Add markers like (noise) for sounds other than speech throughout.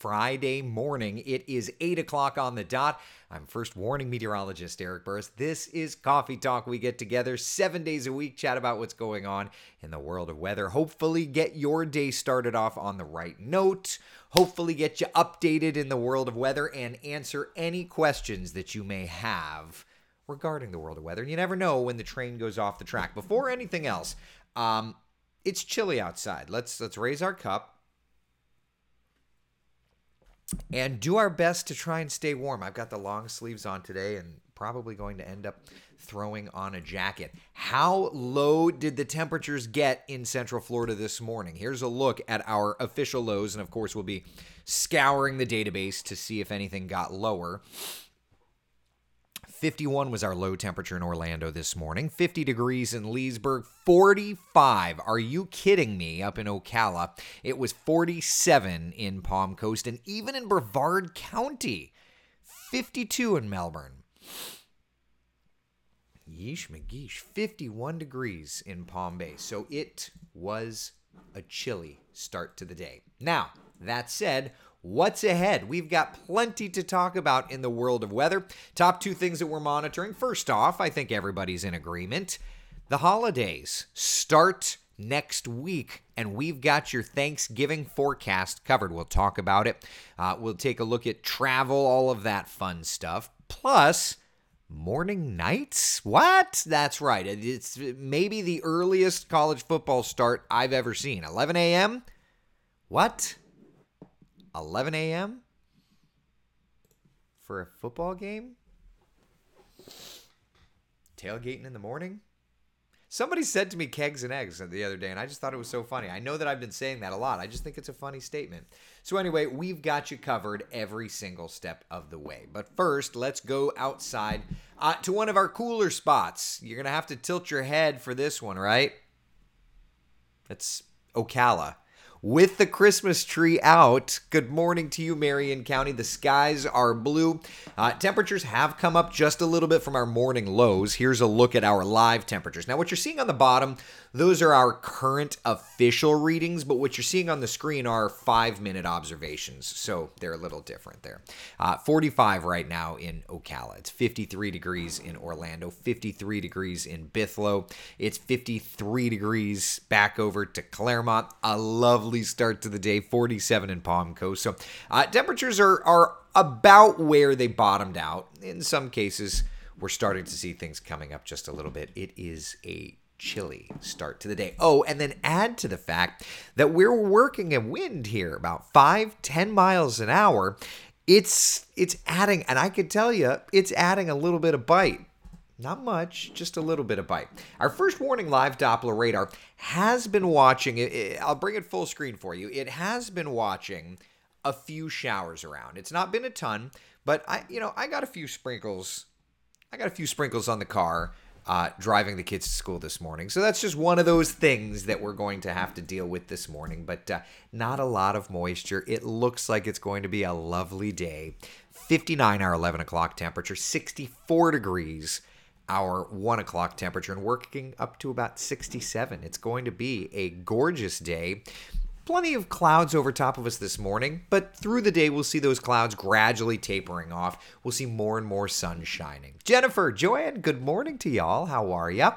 Friday morning. It is 8 o'clock on the dot. I'm first warning meteorologist Eric Burris. This is Coffee Talk. We get together seven days a week, chat about what's going on in the world of weather. Hopefully, get your day started off on the right note. Hopefully, get you updated in the world of weather and answer any questions that you may have regarding the world of weather. And you never know when the train goes off the track. Before anything else, um, it's chilly outside. Let's let's raise our cup and do our best to try and stay warm. I've got the long sleeves on today and probably going to end up throwing on a jacket. How low did the temperatures get in Central Florida this morning? Here's a look at our official lows, and of course, we'll be scouring the database to see if anything got lower. 51 was our low temperature in Orlando this morning. 50 degrees in Leesburg. 45. Are you kidding me? Up in Ocala. It was 47 in Palm Coast and even in Brevard County. 52 in Melbourne. Yeesh McGeesh. 51 degrees in Palm Bay. So it was a chilly start to the day. Now, that said, What's ahead? We've got plenty to talk about in the world of weather. Top two things that we're monitoring. First off, I think everybody's in agreement. The holidays start next week, and we've got your Thanksgiving forecast covered. We'll talk about it. Uh, we'll take a look at travel, all of that fun stuff. Plus, morning Knights? What? That's right. It's maybe the earliest college football start I've ever seen. 11 a.m.? What? 11 a.m. for a football game? Tailgating in the morning? Somebody said to me kegs and eggs the other day, and I just thought it was so funny. I know that I've been saying that a lot. I just think it's a funny statement. So, anyway, we've got you covered every single step of the way. But first, let's go outside uh, to one of our cooler spots. You're going to have to tilt your head for this one, right? That's Ocala with the Christmas tree out. Good morning to you, Marion County. The skies are blue. Uh, temperatures have come up just a little bit from our morning lows. Here's a look at our live temperatures. Now, what you're seeing on the bottom, those are our current official readings, but what you're seeing on the screen are five minute observations. So they're a little different there. Uh, 45 right now in Ocala. It's 53 degrees in Orlando, 53 degrees in Bithlo. It's 53 degrees back over to Clermont. A lovely start to the day, 47 in Palm Coast. So uh, temperatures are, are about where they bottomed out. In some cases, we're starting to see things coming up just a little bit. It is a chilly start to the day. Oh, and then add to the fact that we're working a wind here about five, ten miles an hour. It's it's adding, and I can tell you, it's adding a little bit of bite. Not much, just a little bit of bite. Our first warning live Doppler radar has been watching, I'll bring it full screen for you. It has been watching a few showers around. It's not been a ton, but I, you know, I got a few sprinkles. I got a few sprinkles on the car uh, driving the kids to school this morning. So that's just one of those things that we're going to have to deal with this morning, but uh, not a lot of moisture. It looks like it's going to be a lovely day. 59 our 11 o'clock temperature, 64 degrees our one o'clock temperature and working up to about 67. It's going to be a gorgeous day. Plenty of clouds over top of us this morning, but through the day we'll see those clouds gradually tapering off. We'll see more and more sun shining. Jennifer, Joanne, good morning to y'all. How are ya?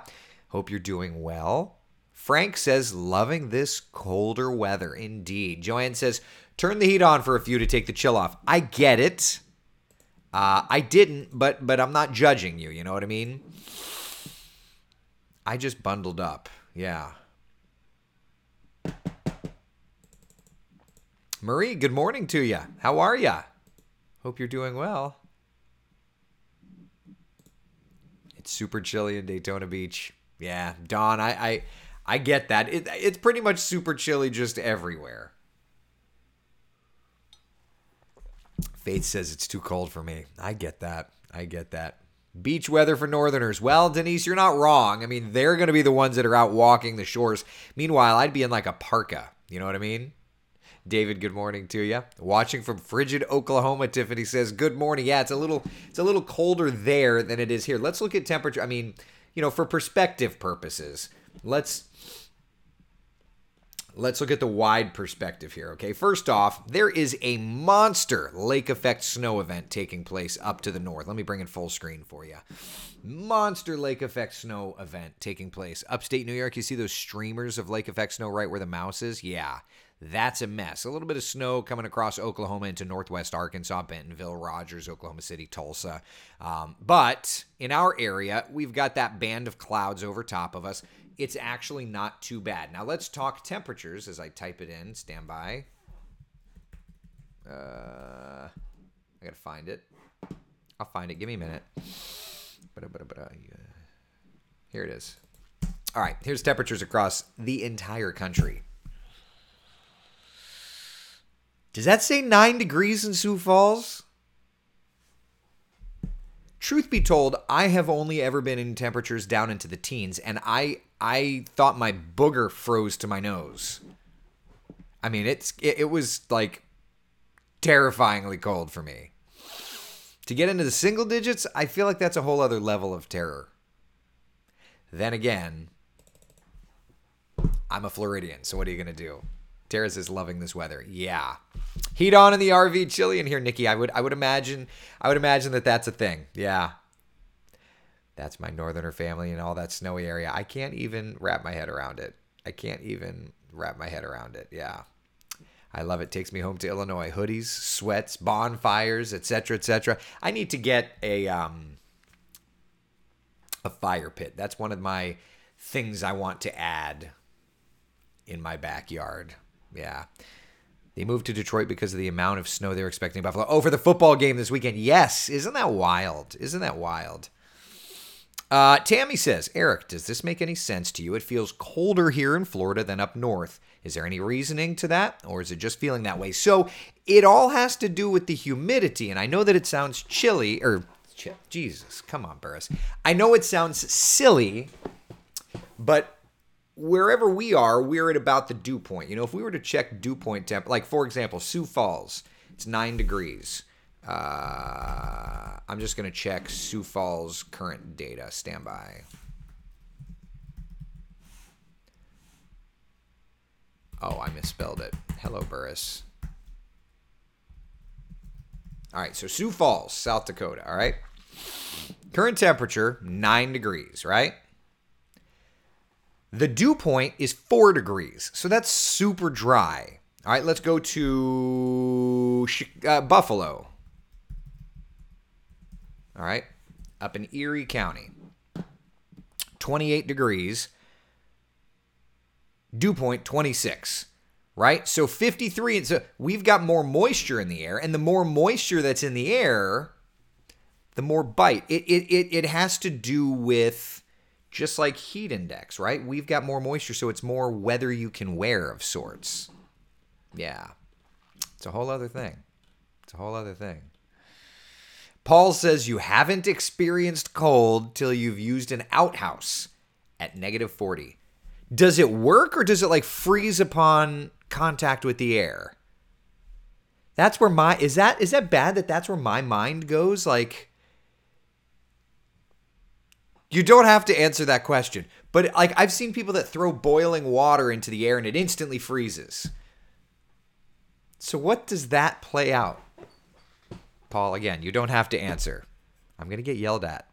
Hope you're doing well. Frank says, loving this colder weather. Indeed. Joanne says, turn the heat on for a few to take the chill off. I get it. Uh, I didn't, but but I'm not judging you. You know what I mean? I just bundled up. Yeah. Marie, good morning to you. How are you? Hope you're doing well. It's super chilly in Daytona Beach. Yeah, Don, I I, I get that. It, it's pretty much super chilly just everywhere. Faith says it's too cold for me. I get that. I get that. Beach weather for northerners. Well, Denise, you're not wrong. I mean, they're going to be the ones that are out walking the shores. Meanwhile, I'd be in like a parka. You know what I mean? David, good morning to you. Watching from frigid Oklahoma, Tiffany says, "Good morning." Yeah, it's a little it's a little colder there than it is here. Let's look at temperature. I mean, you know, for perspective purposes, let's Let's look at the wide perspective here, okay? First off, there is a monster lake effect snow event taking place up to the north. Let me bring in full screen for you. Monster lake effect snow event taking place upstate New York. You see those streamers of lake effect snow right where the mouse is? Yeah, that's a mess. A little bit of snow coming across Oklahoma into northwest Arkansas, Bentonville, Rogers, Oklahoma City, Tulsa. Um, but in our area, we've got that band of clouds over top of us it's actually not too bad. Now let's talk temperatures as I type it in. Stand by. Uh, I gotta find it. I'll find it. Give me a minute. Here it is. All right, here's temperatures across the entire country. Does that say nine degrees in Sioux Falls? Truth be told, I have only ever been in temperatures down into the teens, and I I thought my booger froze to my nose. I mean, it's it, it was like terrifyingly cold for me. To get into the single digits, I feel like that's a whole other level of terror. Then again, I'm a Floridian, so what are you gonna do? Terrace is loving this weather. Yeah. Heat on in the RV, chilly in here, Nikki. I would I would imagine I would imagine that that's a thing. Yeah. That's my northerner family and all that snowy area. I can't even wrap my head around it. I can't even wrap my head around it. Yeah. I love it. Takes me home to Illinois. Hoodies, sweats, bonfires, etc., etc. I need to get a um a fire pit. That's one of my things I want to add in my backyard. Yeah. They moved to Detroit because of the amount of snow they were expecting in Buffalo. Oh, for the football game this weekend. Yes. Isn't that wild? Isn't that wild? Uh, Tammy says, Eric, does this make any sense to you? It feels colder here in Florida than up north. Is there any reasoning to that, or is it just feeling that way? So it all has to do with the humidity. And I know that it sounds chilly, or Jesus, come on, Burris. I know it sounds silly, but wherever we are, we're at about the dew point. You know, if we were to check dew point temp, like for example, Sioux Falls, it's nine degrees. Uh, I'm just to check Sioux Falls current data. Stand by. Oh, I misspelled it. Hello, Burris. All right, so Sioux Falls, South Dakota. All right. Current temperature, nine degrees, right? The dew point is four degrees. So that's super dry. All right, let's go to uh, Buffalo. All right, up in Erie County. 28 degrees. Dew point 26 right? So 53 so we've got more moisture in the air and the more moisture that's in the air, the more bite. It it it, it has to do with just like heat index, right? We've got more moisture, so it's more weather you can wear of sorts. Yeah. It's a whole other thing. It's a whole other thing. Paul says you haven't experienced cold till you've used an outhouse at negative 40. Does it work or does it like freeze upon contact with the air? That's where my is that is that bad that that's where my mind goes like you don't have to answer that question. But like I've seen people that throw boiling water into the air and it instantly freezes. So what does that play out? Paul, again, you don't have to answer. I'm going to get yelled at.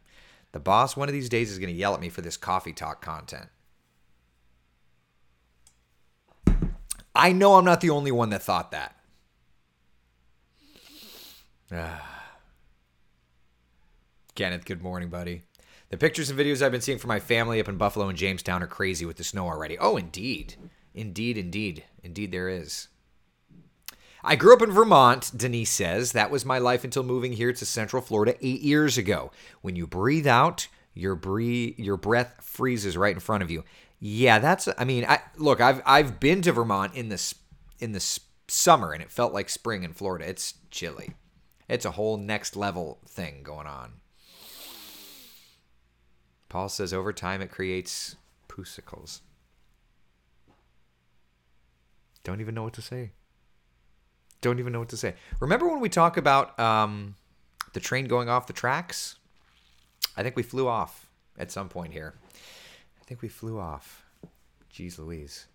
The boss one of these days is going to yell at me for this coffee talk content. I know I'm not the only one that thought that. (sighs) Kenneth, good morning, buddy. The pictures and videos I've been seeing from my family up in Buffalo and Jamestown are crazy with the snow already. Oh, indeed. Indeed, indeed. Indeed, there is. I grew up in Vermont, Denise says. That was my life until moving here to Central Florida eight years ago. When you breathe out, your breathe, your breath freezes right in front of you. Yeah, that's. I mean, I look. I've I've been to Vermont in this in the summer, and it felt like spring in Florida. It's chilly. It's a whole next level thing going on. Paul says over time it creates pusicles. Don't even know what to say. Don't even know what to say. Remember when we talk about um, the train going off the tracks? I think we flew off at some point here. I think we flew off. Jeez Louise.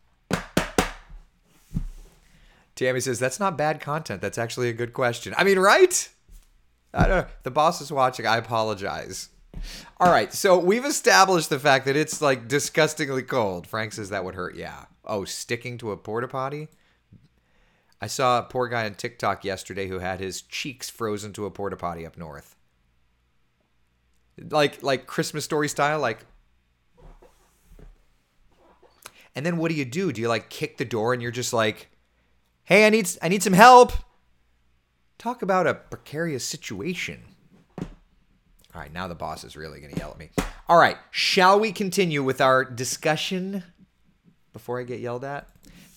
Tammy says that's not bad content. That's actually a good question. I mean, right? I don't know. The boss is watching. I apologize. All right, so we've established the fact that it's like disgustingly cold. Frank says that would hurt. Yeah. Oh, sticking to a porta potty. I saw a poor guy on TikTok yesterday who had his cheeks frozen to a porta potty up north. Like like Christmas story style, like And then what do you do? Do you like kick the door and you're just like, "Hey, I need I need some help." Talk about a precarious situation. All right, now the boss is really going to yell at me. All right, shall we continue with our discussion before I get yelled at?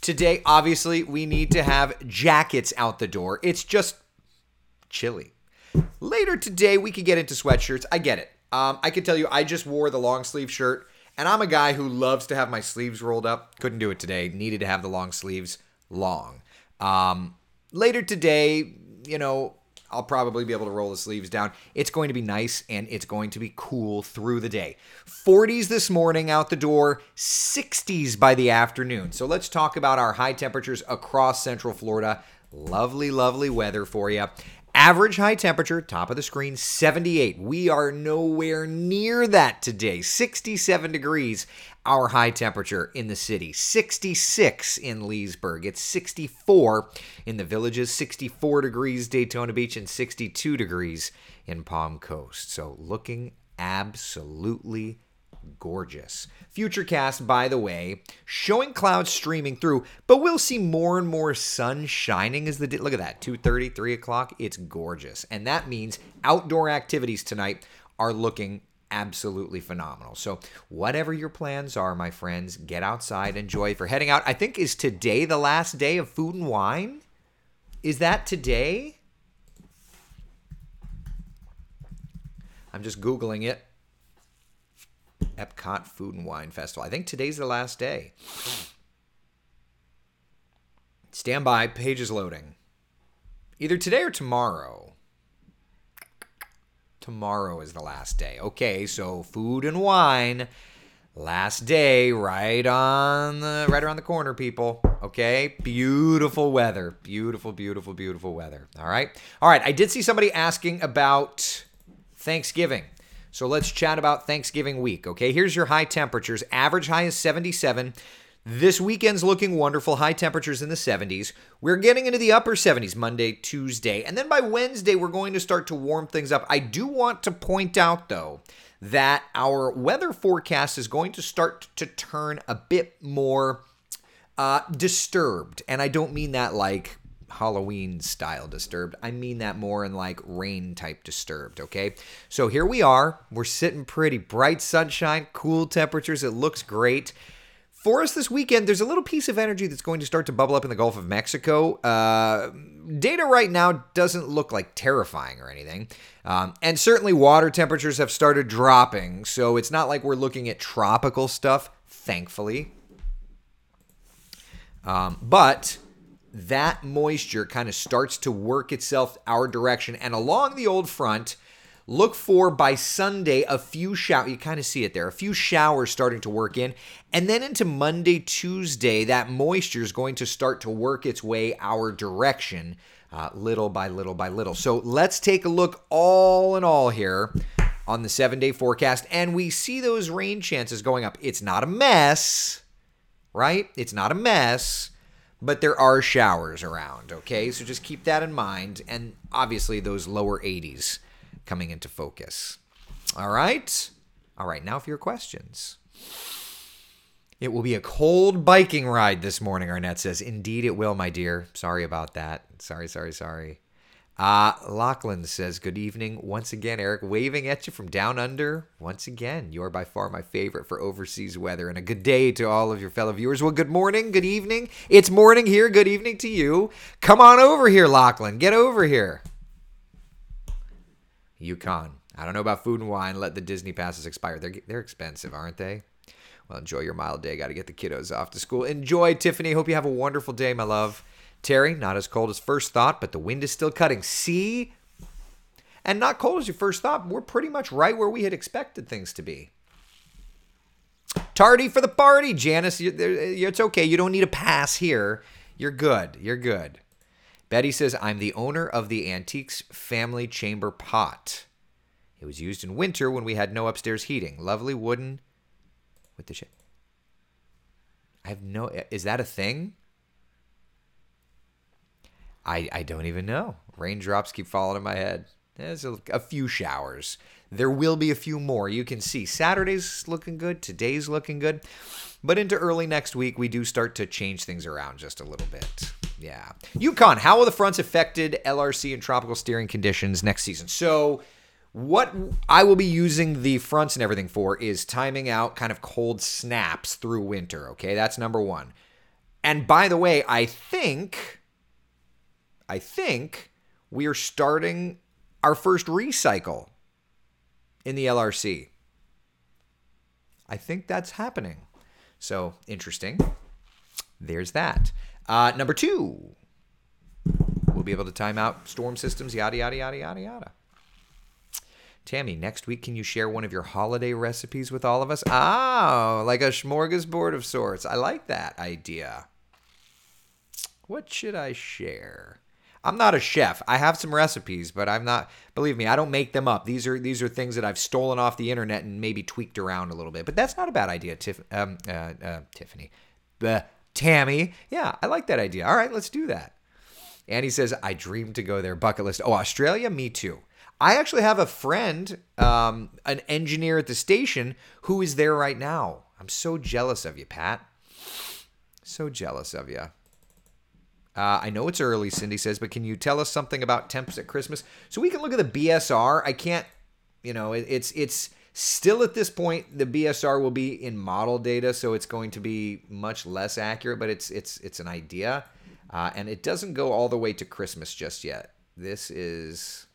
Today, obviously, we need to have jackets out the door. It's just chilly. Later today, we could get into sweatshirts. I get it. Um, I can tell you, I just wore the long sleeve shirt, and I'm a guy who loves to have my sleeves rolled up. Couldn't do it today. Needed to have the long sleeves long. Um, later today, you know, I'll probably be able to roll the sleeves down. It's going to be nice and it's going to be cool through the day. 40s this morning out the door, 60s by the afternoon. So let's talk about our high temperatures across Central Florida. Lovely, lovely weather for you. Average high temperature, top of the screen, 78. We are nowhere near that today. 67 degrees, our high temperature in the city. 66 in Leesburg. It's 64 in the villages, 64 degrees Daytona Beach, and 62 degrees in Palm Coast. So looking absolutely gorgeous. Futurecast, by the way, showing clouds streaming through, but we'll see more and more sun shining as the day. Look at that, 2.30, 3 o'clock. It's gorgeous. And that means outdoor activities tonight are looking absolutely phenomenal. So, whatever your plans are, my friends, get outside, enjoy. For heading out, I think is today the last day of food and wine? Is that today? I'm just Googling it. Epcot Food and Wine Festival. I think today's the last day. Stand by, page is loading. Either today or tomorrow. Tomorrow is the last day. Okay, so food and wine, last day, right on the right around the corner, people. Okay, beautiful weather, beautiful, beautiful, beautiful weather. All right, all right. I did see somebody asking about Thanksgiving. So let's chat about Thanksgiving week. Okay, here's your high temperatures. Average high is 77. This weekend's looking wonderful. High temperatures in the 70s. We're getting into the upper 70s Monday, Tuesday. And then by Wednesday, we're going to start to warm things up. I do want to point out, though, that our weather forecast is going to start to turn a bit more uh, disturbed. And I don't mean that like Halloween style disturbed. I mean that more in like rain type disturbed, okay? So here we are. We're sitting pretty bright sunshine, cool temperatures. It looks great. For us this weekend, there's a little piece of energy that's going to start to bubble up in the Gulf of Mexico. Uh, data right now doesn't look like terrifying or anything. Um, and certainly water temperatures have started dropping. So it's not like we're looking at tropical stuff, thankfully. Um, but that moisture kind of starts to work itself our direction. And along the old front, look for by Sunday a few showers. You kind of see it there, a few showers starting to work in. And then into Monday, Tuesday, that moisture is going to start to work its way our direction. Uh, little by little by little. So let's take a look all in all here on the seven day forecast. And we see those rain chances going up. It's not a mess, right? It's not a mess but there are showers around, okay? So just keep that in mind. And obviously, those lower 80s coming into focus. All right? All right, now for your questions. It will be a cold biking ride this morning, Arnett says. Indeed, it will, my dear. Sorry about that. Sorry, sorry, sorry. Uh, Lachlan says, Good evening. Once again, Eric, waving at you from down under. Once again, you're by far my favorite for overseas weather. And a good day to all of your fellow viewers. Well, good morning, good evening. It's morning here. Good evening to you. Come on over here, Lachlan. Get over here. Yukon. I don't know about food and wine. Let the Disney passes expire. They're, they're expensive, aren't they? Well, enjoy your mild day. Got to get the kiddos off to school. Enjoy, Tiffany. Hope you have a wonderful day, my love. Terry, not as cold as first thought, but the wind is still cutting. See? And not cold as your first thought. We're pretty much right where we had expected things to be. Tardy for the party, Janice. It's okay. You don't need a pass here. You're good. You're good. Betty says, I'm the owner of the Antiques Family Chamber Pot. It was used in winter when we had no upstairs heating. Lovely wooden with the shit. I have no. Is that a thing? I I don't even know. Raindrops keep falling in my head. There's a, a few showers. There will be a few more. You can see Saturday's looking good. Today's looking good. But into early next week, we do start to change things around just a little bit. Yeah. Yukon, how will the fronts affected LRC and tropical steering conditions next season? So, what I will be using the fronts and everything for is timing out kind of cold snaps through winter. Okay, that's number one. And by the way, I think, I think we are starting our first recycle in the LRC. I think that's happening. So interesting. There's that. Uh, number two, we'll be able to time out storm systems, yada, yada, yada, yada, yada. Tammy, next week, can you share one of your holiday recipes with all of us? Oh, like a smorgasbord of sorts. I like that idea. What should I share? I'm not a chef. I have some recipes, but I'm not. Believe me, I don't make them up. These are these are things that I've stolen off the internet and maybe tweaked around a little bit. But that's not a bad idea, Tiff, um, uh, uh, Tiffany. Uh, Tammy. Yeah, I like that idea. All right, let's do that. Annie says, I dream to go there. Bucket list. Oh, Australia? Me too. I actually have a friend, um, an engineer at the station, who is there right now. I'm so jealous of you, Pat. So jealous of you. Uh, I know it's early, Cindy says, but can you tell us something about temps at Christmas? So we can look at the BSR. I can't, you know, it, it's it's still at this point the BSR will be in model data, so it's going to be much less accurate, but it's it's it's an idea, uh, and it doesn't go all the way to Christmas just yet. This is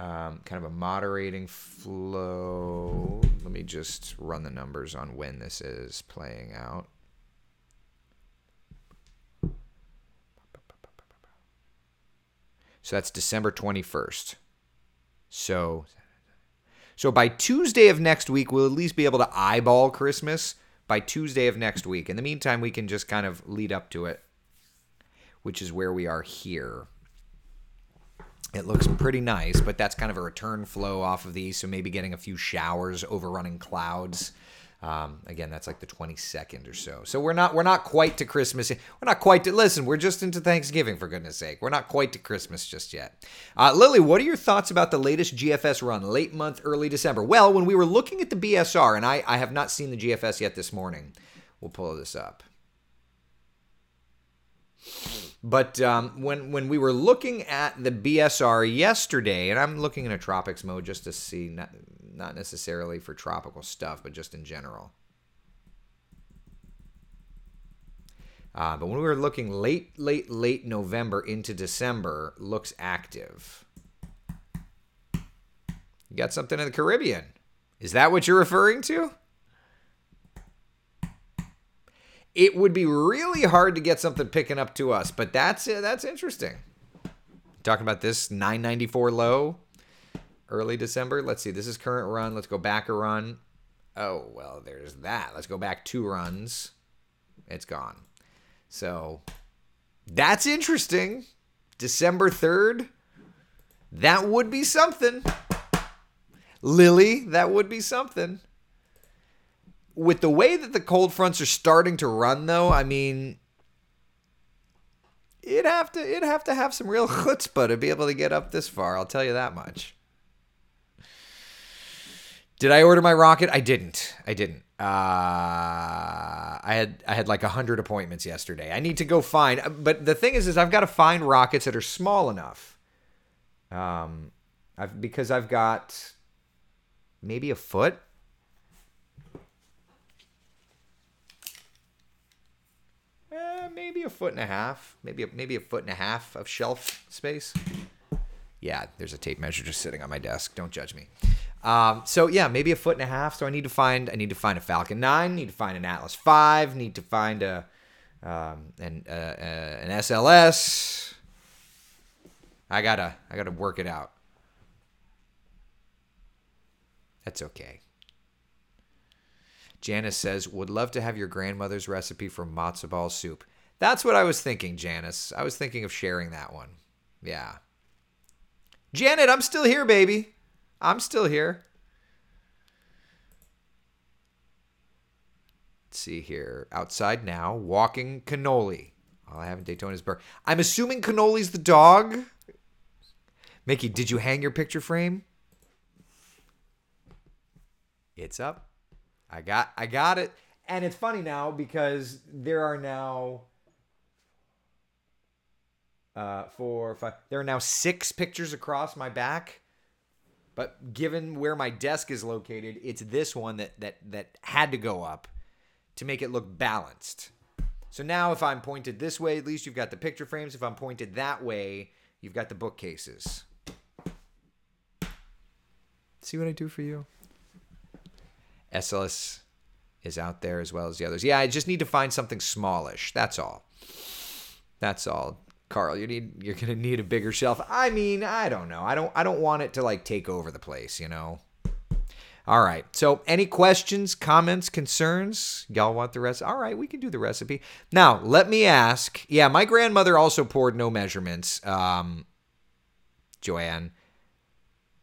um, kind of a moderating flow. Let me just run the numbers on when this is playing out. So that's December 21st. So so by Tuesday of next week we'll at least be able to eyeball Christmas by Tuesday of next week. In the meantime, we can just kind of lead up to it, which is where we are here. It looks pretty nice, but that's kind of a return flow off of these, so maybe getting a few showers overrunning clouds. Um, again, that's like the 22nd or so. So we're not we're not quite to Christmas. We're not quite to listen. We're just into Thanksgiving for goodness sake. We're not quite to Christmas just yet. Uh, Lily, what are your thoughts about the latest GFS run, late month, early December? Well, when we were looking at the BSR, and I I have not seen the GFS yet this morning. We'll pull this up. But um, when when we were looking at the BSR yesterday, and I'm looking in a tropics mode just to see, not, not necessarily for tropical stuff, but just in general. Uh, but when we were looking late, late, late November into December, looks active. You got something in the Caribbean. Is that what you're referring to? it would be really hard to get something picking up to us, but that's that's interesting. Talking about this 994 low, early December. Let's see. This is current run. Let's go back a run. Oh well, there's that. Let's go back two runs. It's gone. So that's interesting. December 3rd. That would be something. Lily, that would be something with the way that the cold fronts are starting to run, though, I mean, it'd have to it'd have to have some real (laughs) chutzpah to be able to get up this far. I'll tell you that much. Did I order my rocket? I didn't. I didn't. Uh, I had I had like hundred appointments yesterday. I need to go find. But the thing is, is I've got to find rockets that are small enough. Um, I've because I've got maybe a foot maybe a foot and a half, maybe a, maybe a foot and a half of shelf space. Yeah, there's a tape measure just sitting on my desk. Don't judge me. Um, so yeah, maybe a foot and a half. So I need to find I need to find a Falcon Nine. Need to find an Atlas Five. Need to find a um, an uh, uh, an SLS. I gotta I gotta work it out. That's okay. Janice says, would love to have your grandmother's recipe for matzo ball soup. That's what I was thinking, Janice. I was thinking of sharing that one. Yeah. Janet, I'm still here, baby. I'm still here. Let's see here. Outside now, walking cannoli. All I have in Daytona is Burr. I'm assuming cannoli's the dog. Mickey, did you hang your picture frame? It's up. I got I got it. And it's funny now because there are now uh, four, five. There are now six pictures across my back. But given where my desk is located, it's this one that that that had to go up to make it look balanced. So now if I'm pointed this way, at least you've got the picture frames. If I'm pointed that way, you've got the bookcases. See what I do for you? SLS is out there as well as the others. Yeah, I just need to find something smallish. That's all. That's all. Carl, you need you're gonna need a bigger shelf. I mean, I don't know. I don't I don't want it to like take over the place, you know. All right. So, any questions, comments, concerns? Y'all want the rest? All right, we can do the recipe. Now, let me ask. Yeah, my grandmother also poured no measurements. Um, Joanne.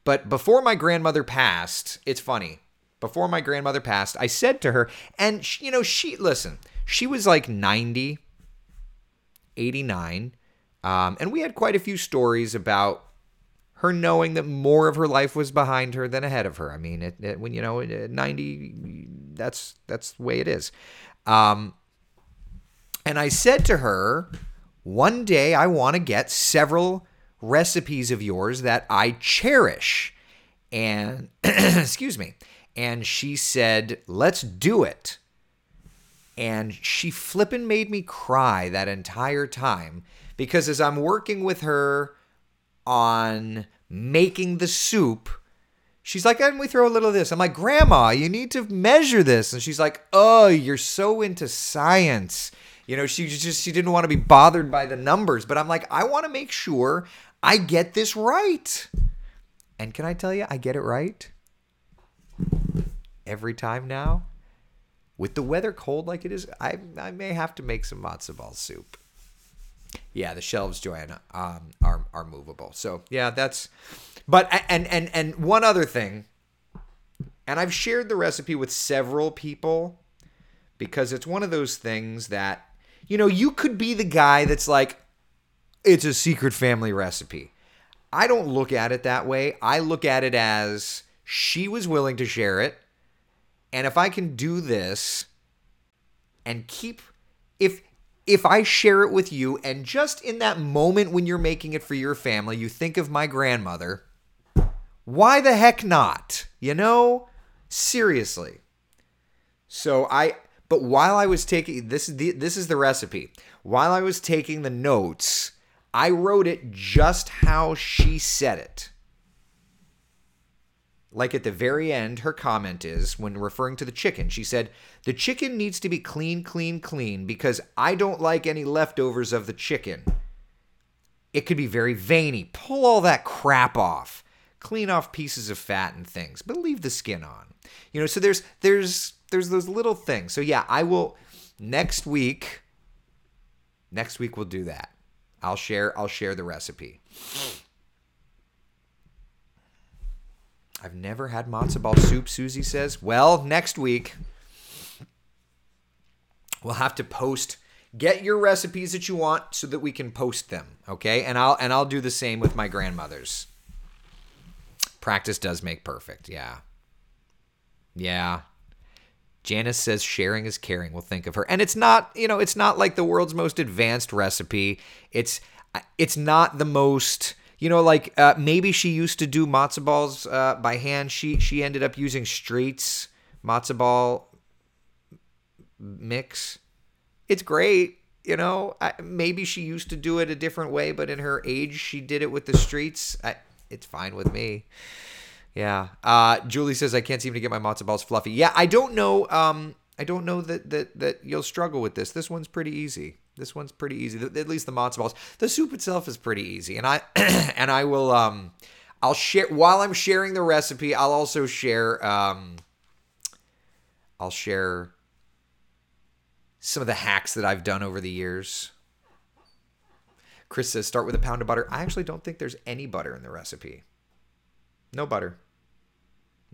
But before my grandmother passed, it's funny. Before my grandmother passed, I said to her, and she, you know, she listen. She was like 90, 89. Um, and we had quite a few stories about her knowing that more of her life was behind her than ahead of her. I mean, it, it, when you know 90, that's that's the way it is. Um, and I said to her, one day I want to get several recipes of yours that I cherish. And (clears throat) excuse me. And she said, let's do it. And she flippin' made me cry that entire time because as I'm working with her on making the soup, she's like, and we throw a little of this. I'm like, Grandma, you need to measure this. And she's like, Oh, you're so into science. You know, she just she didn't want to be bothered by the numbers. But I'm like, I want to make sure I get this right. And can I tell you, I get it right every time now. With the weather cold like it is, I I may have to make some matzo ball soup. Yeah, the shelves, Joanna, um, are are movable. So yeah, that's. But and and and one other thing, and I've shared the recipe with several people because it's one of those things that you know you could be the guy that's like, it's a secret family recipe. I don't look at it that way. I look at it as she was willing to share it. And if I can do this and keep if if I share it with you and just in that moment when you're making it for your family, you think of my grandmother, why the heck not? You know? Seriously. So I but while I was taking this is the this is the recipe. While I was taking the notes, I wrote it just how she said it. Like at the very end, her comment is when referring to the chicken, she said, The chicken needs to be clean, clean, clean because I don't like any leftovers of the chicken. It could be very veiny. Pull all that crap off. Clean off pieces of fat and things, but leave the skin on. You know, so there's there's there's those little things. So yeah, I will next week next week we'll do that. I'll share I'll share the recipe. I've never had matzo ball soup, Susie says. Well, next week we'll have to post get your recipes that you want so that we can post them, okay? And I'll and I'll do the same with my grandmother's. Practice does make perfect. Yeah. Yeah. Janice says sharing is caring. We'll think of her. And it's not, you know, it's not like the world's most advanced recipe. It's it's not the most you know, like uh, maybe she used to do matzo balls uh, by hand. She she ended up using Streit's matzo ball mix. It's great, you know. I, maybe she used to do it a different way, but in her age, she did it with the Streit's. I, it's fine with me. Yeah. Uh, Julie says I can't seem to get my matzo balls fluffy. Yeah, I don't know. Um, I don't know that that that you'll struggle with this. This one's pretty easy. This one's pretty easy. At least the matzo balls. The soup itself is pretty easy, and I (clears throat) and I will um I'll share while I'm sharing the recipe. I'll also share. Um, I'll share some of the hacks that I've done over the years. Chris says start with a pound of butter. I actually don't think there's any butter in the recipe. No butter.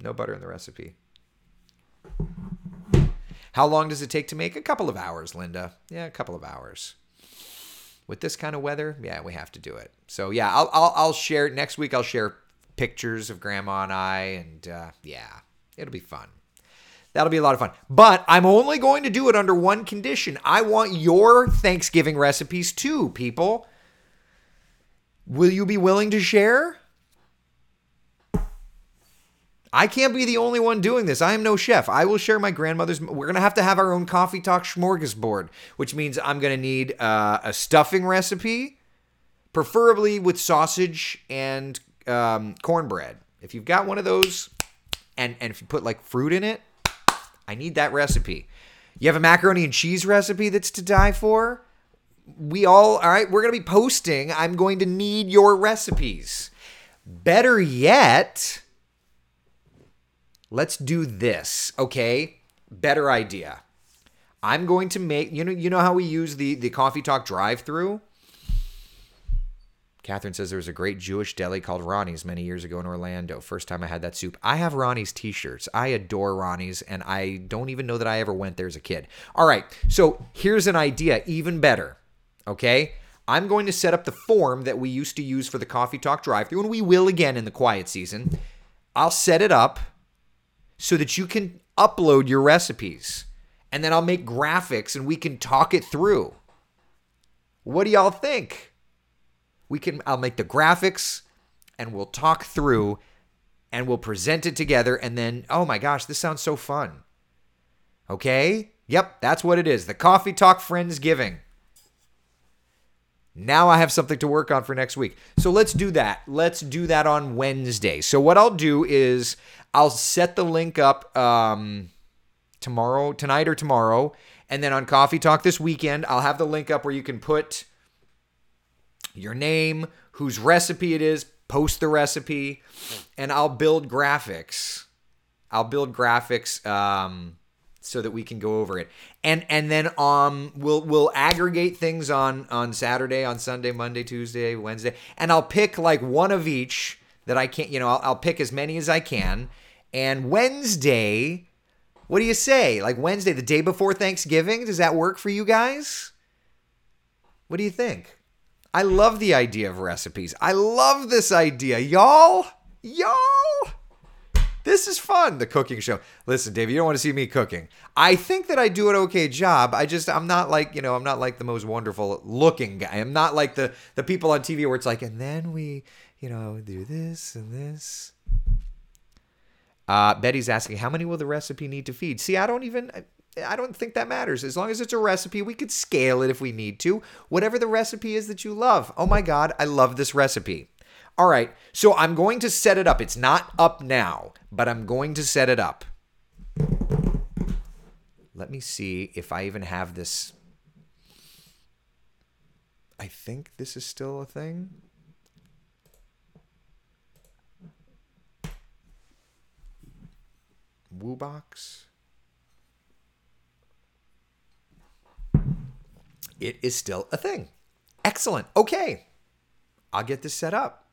No butter in the recipe. How long does it take to make? A couple of hours, Linda. Yeah, a couple of hours. With this kind of weather, yeah, we have to do it. So yeah, I'll I'll, I'll share next week. I'll share pictures of Grandma and I, and uh, yeah, it'll be fun. That'll be a lot of fun. But I'm only going to do it under one condition. I want your Thanksgiving recipes too, people. Will you be willing to share? I can't be the only one doing this. I am no chef. I will share my grandmother's. We're going to have to have our own coffee talk smorgasbord, which means I'm going to need uh, a stuffing recipe, preferably with sausage and um, cornbread. If you've got one of those, and, and if you put like fruit in it, I need that recipe. You have a macaroni and cheese recipe that's to die for? We all, all right, we're going to be posting. I'm going to need your recipes. Better yet, let's do this, okay? Better idea. I'm going to make, you know, you know how we use the, the coffee talk drive through? Catherine says there was a great Jewish deli called Ronnie's many years ago in Orlando. First time I had that soup. I have Ronnie's t shirts. I adore Ronnie's, and I don't even know that I ever went there as a kid. All right, so here's an idea, even better. Okay? I'm going to set up the form that we used to use for the Coffee Talk drive through, and we will again in the quiet season. I'll set it up so that you can upload your recipes, and then I'll make graphics and we can talk it through. What do y'all think? we can I'll make the graphics and we'll talk through and we'll present it together and then oh my gosh, this sounds so fun. Okay? Yep, that's what it is. The Coffee Talk Friendsgiving. Now I have something to work on for next week. So let's do that. Let's do that on Wednesday. So what I'll do is I'll set the link up um, tomorrow, tonight or tomorrow, and then on Coffee Talk this weekend, I'll have the link up where you can put your name, whose recipe it is, post the recipe, and I'll build graphics. I'll build graphics um, so that we can go over it, and and then um we'll we'll aggregate things on on Saturday, on Sunday, Monday, Tuesday, Wednesday, and I'll pick like one of each that I can't. You know, I'll, I'll pick as many as I can, and Wednesday. What do you say? Like Wednesday, the day before Thanksgiving? Does that work for you guys? What do you think? I love the idea of recipes. I love this idea. Y'all, y'all. This is fun, the cooking show. Listen, Dave, you don't want to see me cooking. I think that I do an okay job. I just I'm not like, you know, I'm not like the most wonderful looking guy. I'm not like the the people on TV where it's like, and then we, you know, do this and this. Uh, Betty's asking, how many will the recipe need to feed? See, I don't even I don't think that matters. As long as it's a recipe, we could scale it if we need to. Whatever the recipe is that you love. Oh my God, I love this recipe. All right, so I'm going to set it up. It's not up now, but I'm going to set it up. Let me see if I even have this. I think this is still a thing. Woobox. it is still a thing. Excellent. Okay. I'll get this set up.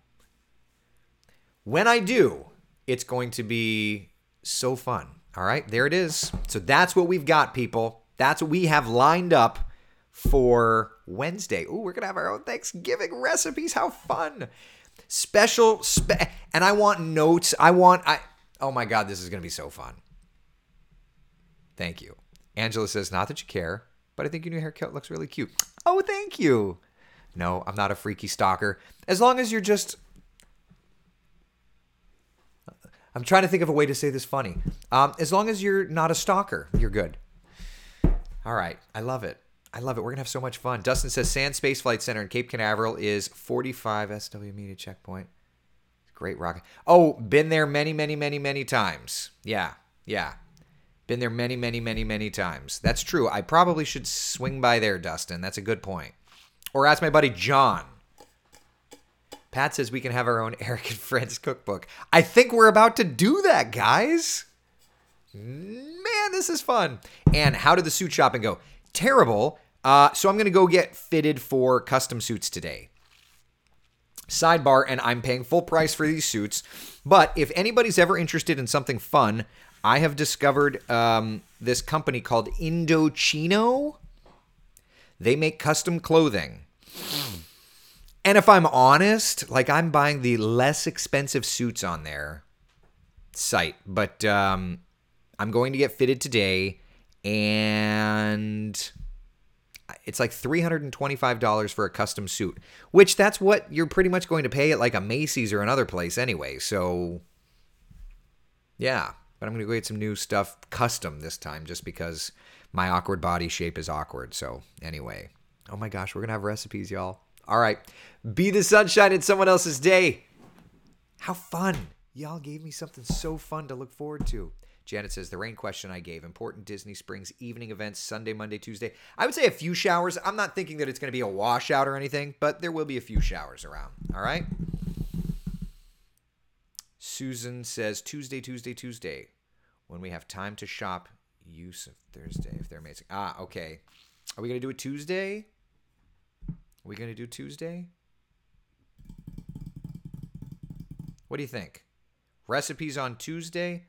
When I do, it's going to be so fun. All right, there it is. So that's what we've got, people. That's what we have lined up for Wednesday. Ooh, we're going to have our own Thanksgiving recipes. How fun. Special spe- and I want notes. I want I Oh my god, this is going to be so fun. Thank you. Angela says, "Not that you care but I think your new haircut looks really cute. Oh, thank you. No, I'm not a freaky stalker. As long as you're just. I'm trying to think of a way to say this funny. Um, as long as you're not a stalker, you're good. All right. I love it. I love it. We're going to have so much fun. Dustin says Sand Space Flight Center in Cape Canaveral is 45 SW Media Checkpoint. Great rocket. Oh, been there many, many, many, many times. Yeah. Yeah. Been there many, many, many, many times. That's true. I probably should swing by there, Dustin. That's a good point. Or ask my buddy John. Pat says we can have our own (laughs) Eric and Friends cookbook. I think we're about to do that, guys. Man, this is fun. And how did the suit shopping go? Terrible. Uh, so I'm going to go get fitted for custom suits today. Sidebar, and I'm paying full price for these suits. But if anybody's ever interested in something fun, I have discovered um, this company called Indochino. They make custom clothing. And if I'm honest, like I'm buying the less expensive suits on their site, but um, I'm going to get fitted today, and it's like $325 for a custom suit, which that's what you're pretty much going to pay at like a Macy's or another place anyway. So, yeah, but I'm going to go get some new stuff custom this time just because my awkward body shape is awkward. So, anyway, oh my gosh, we're going to have recipes, y'all. All right, be the sunshine in someone else's day. How fun! Y'all gave me something so fun to look forward to. Janet says the rain question I gave important Disney Springs evening events Sunday, Monday, Tuesday. I would say a few showers. I'm not thinking that it's going to be a washout or anything, but there will be a few showers around. All right. Susan says Tuesday, Tuesday, Tuesday. When we have time to shop, use of Thursday if they're amazing. Ah, okay. Are we going to do it Tuesday? Are we going to do Tuesday? What do you think? Recipes on Tuesday?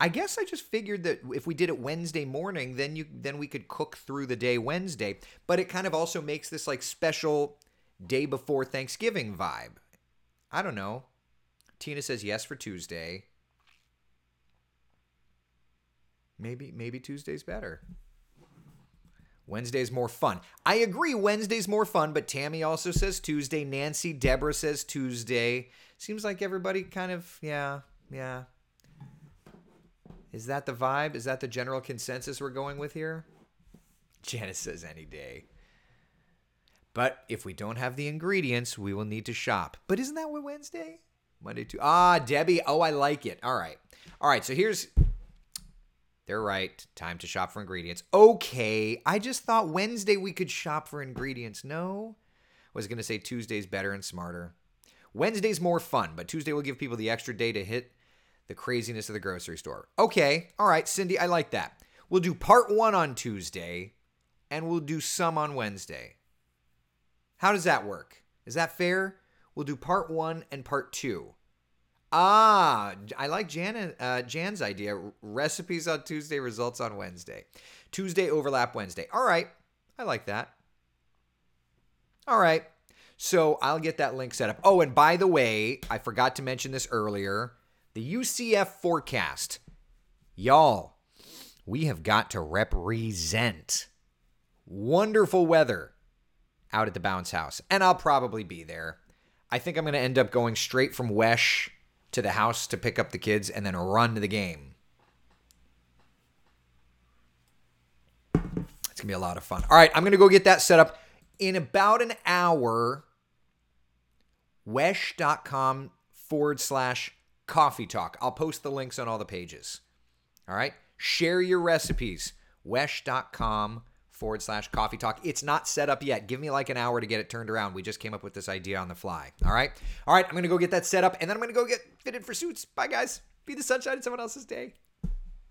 I guess I just figured that if we did it Wednesday morning, then you then we could cook through the day Wednesday. But it kind of also makes this like special day before Thanksgiving vibe. I don't know. Tina says yes for Tuesday. Maybe maybe Tuesday's better. Wednesday's more fun. I agree, Wednesday's more fun, but Tammy also says Tuesday. Nancy, Deborah says Tuesday. Seems like everybody kind of, yeah, yeah. Is that the vibe? Is that the general consensus we're going with here? Janice says any day. But if we don't have the ingredients, we will need to shop. But isn't that what Wednesday? Monday to ah Debbie. Oh, I like it. All right, all right. So here's they're right. Time to shop for ingredients. Okay, I just thought Wednesday we could shop for ingredients. No, I was going to say Tuesday's better and smarter. Wednesday's more fun, but Tuesday will give people the extra day to hit the craziness of the grocery store. Okay, all right, Cindy, I like that. We'll do part one on Tuesday, and we'll do some on Wednesday. How does that work? Is that fair? We'll do part one and part two. Ah, I like Jan, uh, Jan's idea. Recipes on Tuesday, results on Wednesday. Tuesday overlap Wednesday. All right, I like that. All right, so I'll get that link set up. Oh, and by the way, I forgot to mention this earlier. The UCF forecast. Y'all, we have got to represent wonderful weather out at the bounce house. And I'll probably be there. I think I'm going to end up going straight from Wesh to the house to pick up the kids and then run to the game. It's going to be a lot of fun. All right, I'm going to go get that set up. In about an hour, wesh.com forward slash coffee talk. I'll post the links on all the pages. All right. Share your recipes. Wesh.com forward slash coffee talk. It's not set up yet. Give me like an hour to get it turned around. We just came up with this idea on the fly. All right. All right. I'm going to go get that set up and then I'm going to go get fitted for suits. Bye, guys. Be the sunshine in someone else's day.